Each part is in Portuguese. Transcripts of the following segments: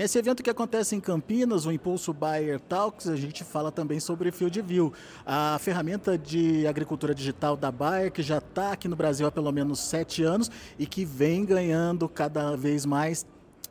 nesse evento que acontece em Campinas, o Impulso Bayer Talks, a gente fala também sobre Field View, a ferramenta de agricultura digital da Bayer, que já está aqui no Brasil há pelo menos sete anos e que vem ganhando cada vez mais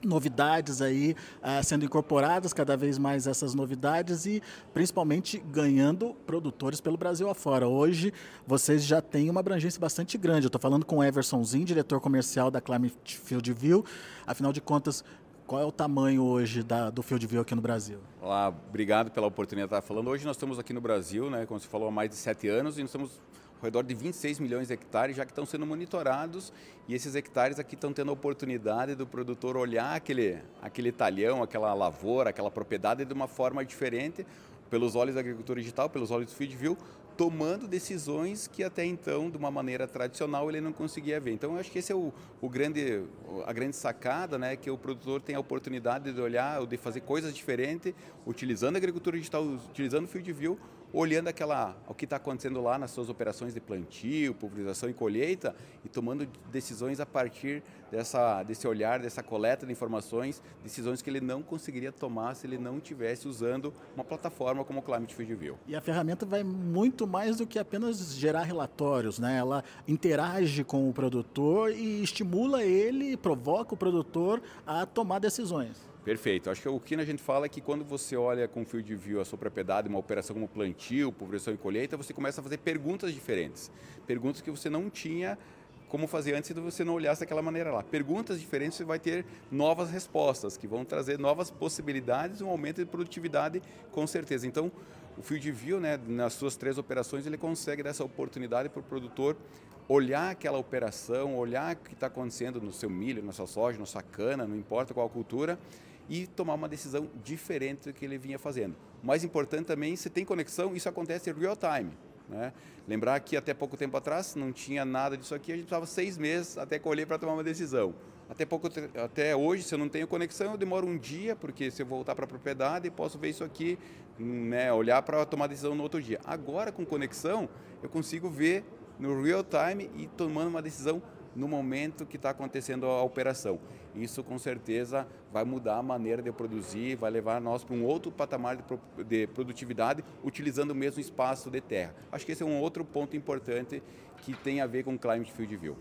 novidades aí uh, sendo incorporadas cada vez mais essas novidades e principalmente ganhando produtores pelo Brasil afora. Hoje vocês já têm uma abrangência bastante grande. Eu estou falando com o Everson Zin, diretor comercial da Climate Field View. Afinal de contas, qual é o tamanho hoje da, do Field View aqui no Brasil? Olá, obrigado pela oportunidade de estar falando. Hoje nós estamos aqui no Brasil, né, como você falou, há mais de sete anos e nós estamos ao redor de 26 milhões de hectares já que estão sendo monitorados e esses hectares aqui estão tendo a oportunidade do produtor olhar aquele, aquele talhão, aquela lavoura, aquela propriedade de uma forma diferente, pelos olhos da agricultura digital, pelos olhos do Field View, tomando decisões que até então, de uma maneira tradicional, ele não conseguia ver. Então, eu acho que esse é o, o grande, a grande sacada, né, que o produtor tem a oportunidade de olhar, de fazer coisas diferentes, utilizando a agricultura digital, utilizando o Field View, olhando aquela, o que está acontecendo lá nas suas operações de plantio, pulverização e colheita e tomando decisões a partir dessa, desse olhar, dessa coleta de informações, decisões que ele não conseguiria tomar se ele não tivesse usando uma plataforma como o Climate Field View. E a ferramenta vai muito mais do que apenas gerar relatórios, né? Ela interage com o produtor e estimula ele, provoca o produtor a tomar decisões. Perfeito. Acho que o que a gente fala é que quando você olha com field view a sua propriedade, uma operação como plantio, pulverização e colheita, você começa a fazer perguntas diferentes. Perguntas que você não tinha como fazer antes se você não olhasse daquela maneira lá. Perguntas diferentes, você vai ter novas respostas, que vão trazer novas possibilidades, um aumento de produtividade, com certeza. Então, o Field View, né, nas suas três operações, ele consegue dar essa oportunidade para o produtor olhar aquela operação, olhar o que está acontecendo no seu milho, na sua soja, na sua cana, não importa qual cultura, e tomar uma decisão diferente do que ele vinha fazendo. O mais importante também, se tem conexão, isso acontece em real time. Né? Lembrar que até pouco tempo atrás não tinha nada disso aqui, a gente precisava seis meses até colher para tomar uma decisão. Até, pouco, até hoje, se eu não tenho conexão, eu demoro um dia, porque se eu voltar para a propriedade, posso ver isso aqui, né, olhar para tomar decisão no outro dia. Agora, com conexão, eu consigo ver no real time e tomando uma decisão no momento que está acontecendo a operação. Isso com certeza vai mudar a maneira de produzir, vai levar nós para um outro patamar de, de produtividade utilizando o mesmo espaço de terra. Acho que esse é um outro ponto importante que tem a ver com o Climate Field View.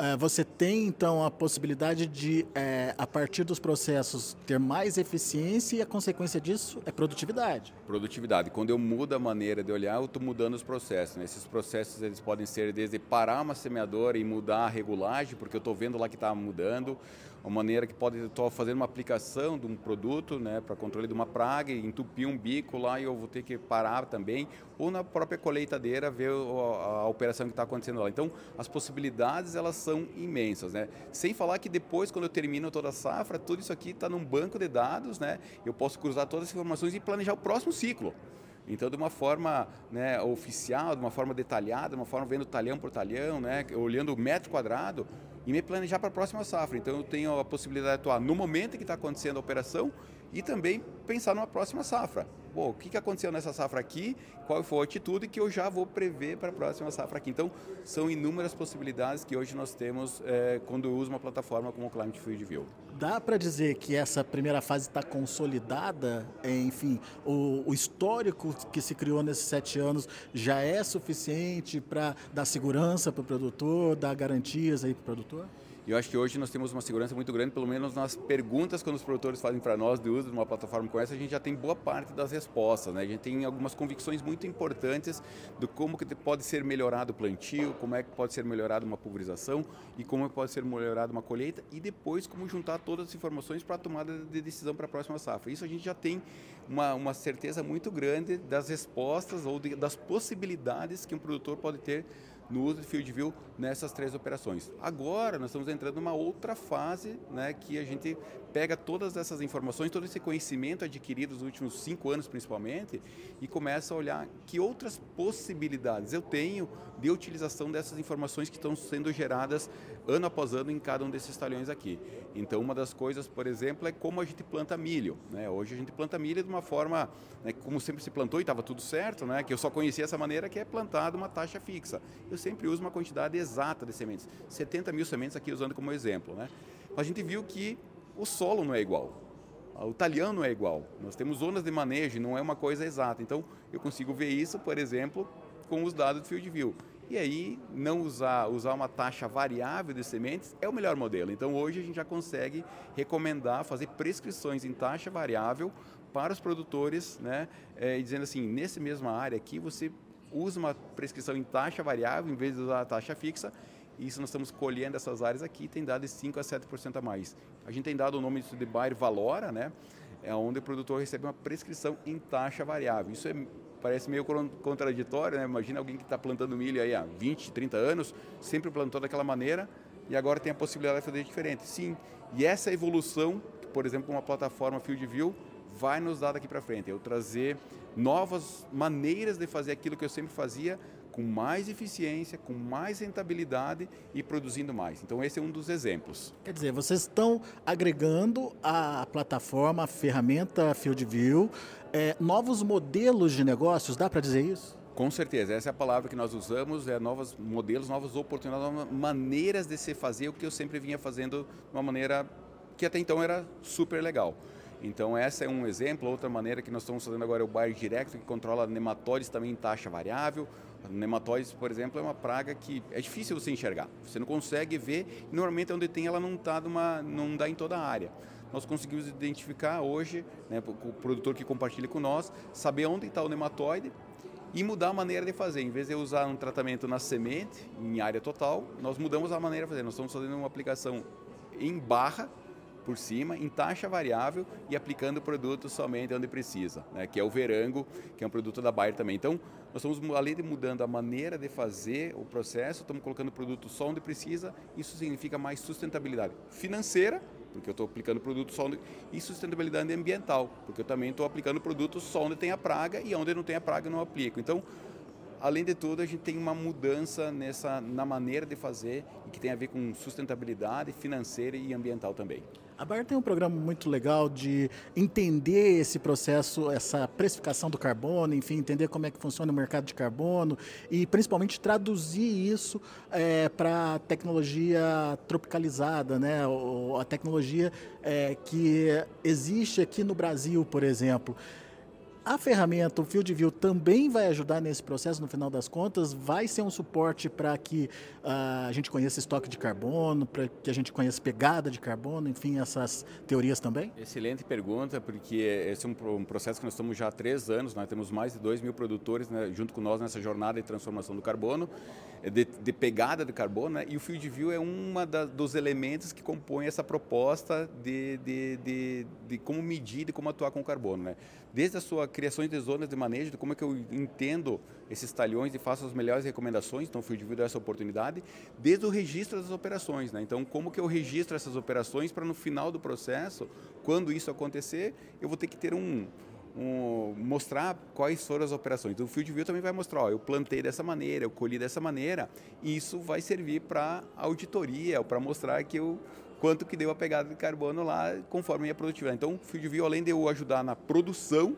É, você tem então a possibilidade de, é, a partir dos processos, ter mais eficiência e a consequência disso é produtividade. Produtividade. Quando eu mudo a maneira de olhar, eu estou mudando os processos. Né? Esses processos eles podem ser desde parar uma semeadora e mudar a regulagem, porque eu estou vendo lá que está mudando, uma maneira que pode estar fazendo uma aplicação de um produto né, para controle de uma praga e entupir um bico lá e eu vou ter que parar também, ou na própria colheitadeira ver a, a operação que está acontecendo lá. Então, as possibilidades elas são imensas. Né? Sem falar que depois, quando eu termino toda a safra, tudo isso aqui está num banco de dados, né? eu posso cruzar todas as informações e planejar o próximo ciclo. Então, de uma forma né, oficial, de uma forma detalhada, de uma forma vendo talhão por talhão, né, olhando o metro quadrado, e me planejar para a próxima safra. Então eu tenho a possibilidade de atuar no momento em que está acontecendo a operação e também pensar numa próxima safra. Bom, o que aconteceu nessa safra aqui, qual foi a atitude que eu já vou prever para a próxima safra aqui. Então, são inúmeras possibilidades que hoje nós temos é, quando uso uma plataforma como o Climate Field View. Dá para dizer que essa primeira fase está consolidada? Enfim, o, o, histórico que se criou nesses sete anos já é suficiente para dar segurança para o produtor, dar garantias aí para o produtor? E eu acho que hoje nós temos uma segurança muito grande, pelo menos nas perguntas que os produtores fazem para nós de uso de uma plataforma como essa, a gente já tem boa parte das respostas. Né? A gente tem algumas convicções muito importantes do como que pode ser melhorado o plantio, como é que pode ser melhorado uma pulverização e como pode ser melhorado uma colheita e depois como juntar todas as informações para a tomada de decisão para a próxima safra. Isso a gente já tem uma, uma certeza muito grande das respostas ou de, das possibilidades que um produtor pode ter no uso de Field View nessas três operações. Agora nós estamos entrando numa outra fase, né, que a gente pega todas essas informações, todo esse conhecimento adquirido nos últimos cinco anos principalmente, e começa a olhar que outras possibilidades eu tenho de utilização dessas informações que estão sendo geradas ano após ano em cada um desses talhões aqui. Então, uma das coisas, por exemplo, é como a gente planta milho. Né? Hoje a gente planta milho de uma forma, né, como sempre se plantou e estava tudo certo, né? que eu só conhecia essa maneira, que é plantado uma taxa fixa. Eu sempre uso uma quantidade exata de sementes, 70 mil sementes aqui usando como exemplo. Né? A gente viu que o solo não é igual. o talhão não é igual. Nós temos zonas de manejo, não é uma coisa exata. Então, eu consigo ver isso, por exemplo, com os dados do Field View. E aí, não usar, usar uma taxa variável de sementes é o melhor modelo. Então, hoje a gente já consegue recomendar, fazer prescrições em taxa variável para os produtores, né, é, dizendo assim, nessa mesma área aqui, você usa uma prescrição em taxa variável em vez de usar a taxa fixa. Isso nós estamos colhendo essas áreas aqui, tem dado de 5 a 7% a mais. A gente tem dado o nome disso de Bayer Valora, né? É onde o produtor recebe uma prescrição em taxa variável. Isso é parece meio contraditório, né? Imagina alguém que está plantando milho aí há 20, 30 anos, sempre plantou daquela maneira e agora tem a possibilidade de fazer diferente. Sim, e essa evolução, por exemplo, uma plataforma Field View, vai nos dar daqui para frente. Eu trazer novas maneiras de fazer aquilo que eu sempre fazia com mais eficiência, com mais rentabilidade e produzindo mais. Então esse é um dos exemplos. Quer dizer, vocês estão agregando à plataforma, a ferramenta FieldView, é, novos modelos de negócios, dá para dizer isso? Com certeza, essa é a palavra que nós usamos, é novos modelos, novas oportunidades, novas maneiras de se fazer o que eu sempre vinha fazendo de uma maneira que até então era super legal. Então essa é um exemplo, outra maneira que nós estamos fazendo agora é o Bayer Direct, que controla nematóides também em taxa variável. Nematóides, por exemplo, é uma praga que é difícil você enxergar. Você não consegue ver, normalmente onde tem ela não tá numa, não dá em toda a área. Nós conseguimos identificar hoje, né, o produtor que compartilha com nós, saber onde está o nematóide e mudar a maneira de fazer. Em vez de usar um tratamento na semente, em área total, nós mudamos a maneira de fazer. Nós estamos fazendo uma aplicação em barra, por cima, em taxa variável e aplicando o produto somente onde precisa, né? que é o Verango, que é um produto da Bayer também. Então, nós estamos, além de mudando a maneira de fazer o processo, estamos colocando o produto só onde precisa, isso significa mais sustentabilidade financeira, porque eu estou aplicando produto só onde... e sustentabilidade ambiental, porque eu também estou aplicando produto só onde tem a praga e onde não tem a praga eu não aplico. Então, além de tudo, a gente tem uma mudança nessa, na maneira de fazer que tem a ver com sustentabilidade financeira e ambiental também. A Bayer tem um programa muito legal de entender esse processo, essa precificação do carbono, enfim, entender como é que funciona o mercado de carbono e principalmente traduzir isso é, para tecnologia tropicalizada, né? Ou a tecnologia é, que existe aqui no Brasil, por exemplo. A ferramenta, o Field View, também vai ajudar nesse processo, no final das contas, vai ser um suporte para que uh, a gente conheça estoque de carbono, para que a gente conheça pegada de carbono, enfim, essas teorias também? Excelente pergunta, porque esse é um, um processo que nós estamos já há três anos, nós temos mais de 2 mil produtores né, junto com nós nessa jornada de transformação do carbono, de, de pegada de carbono, né, e o Field View é um dos elementos que compõe essa proposta de, de, de, de como medir e como atuar com o carbono. Né? Desde a sua criações de zonas de manejo, de como é que eu entendo esses talhões e faço as melhores recomendações, então fui dividido essa oportunidade, desde o registro das operações, né? Então, como que eu registro essas operações para no final do processo, quando isso acontecer, eu vou ter que ter um, um, mostrar quais foram as operações. Então, o Field View também vai mostrar, ó, eu plantei dessa maneira, eu colhi dessa maneira, e isso vai servir para auditoria, para mostrar que eu quanto que deu a pegada de carbono lá conforme a produtividade. Então, o Field View, além de eu ajudar na produção,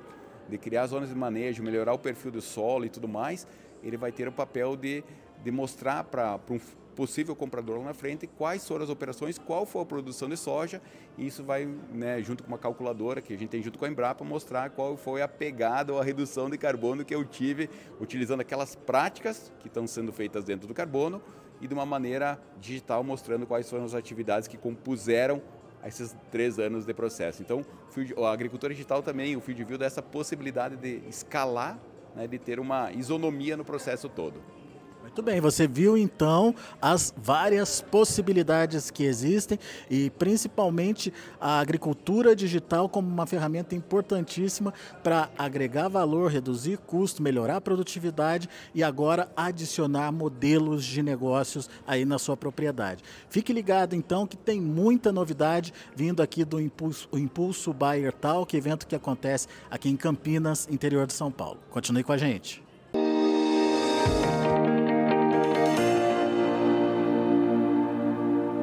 de criar zonas de manejo, melhorar o perfil do solo e tudo mais, ele vai ter o papel de, de mostrar para um possível comprador lá na frente quais foram as operações, qual foi a produção de soja, e isso vai, né, junto com uma calculadora que a gente tem junto com a Embrapa, mostrar qual foi a pegada ou a redução de carbono que eu tive utilizando aquelas práticas que estão sendo feitas dentro do carbono e de uma maneira digital mostrando quais foram as atividades que compuseram esses três anos de processo. Então, a agricultura digital também, o Field View dá essa possibilidade de escalar, né, de ter uma isonomia no processo todo. Muito bem, você viu então as várias possibilidades que existem e principalmente a agricultura digital como uma ferramenta importantíssima para agregar valor, reduzir custo, melhorar a produtividade e agora adicionar modelos de negócios aí na sua propriedade. Fique ligado então que tem muita novidade vindo aqui do Impulso, o Impulso Talk, evento que acontece aqui em Campinas, interior de São Paulo. Continue com a gente.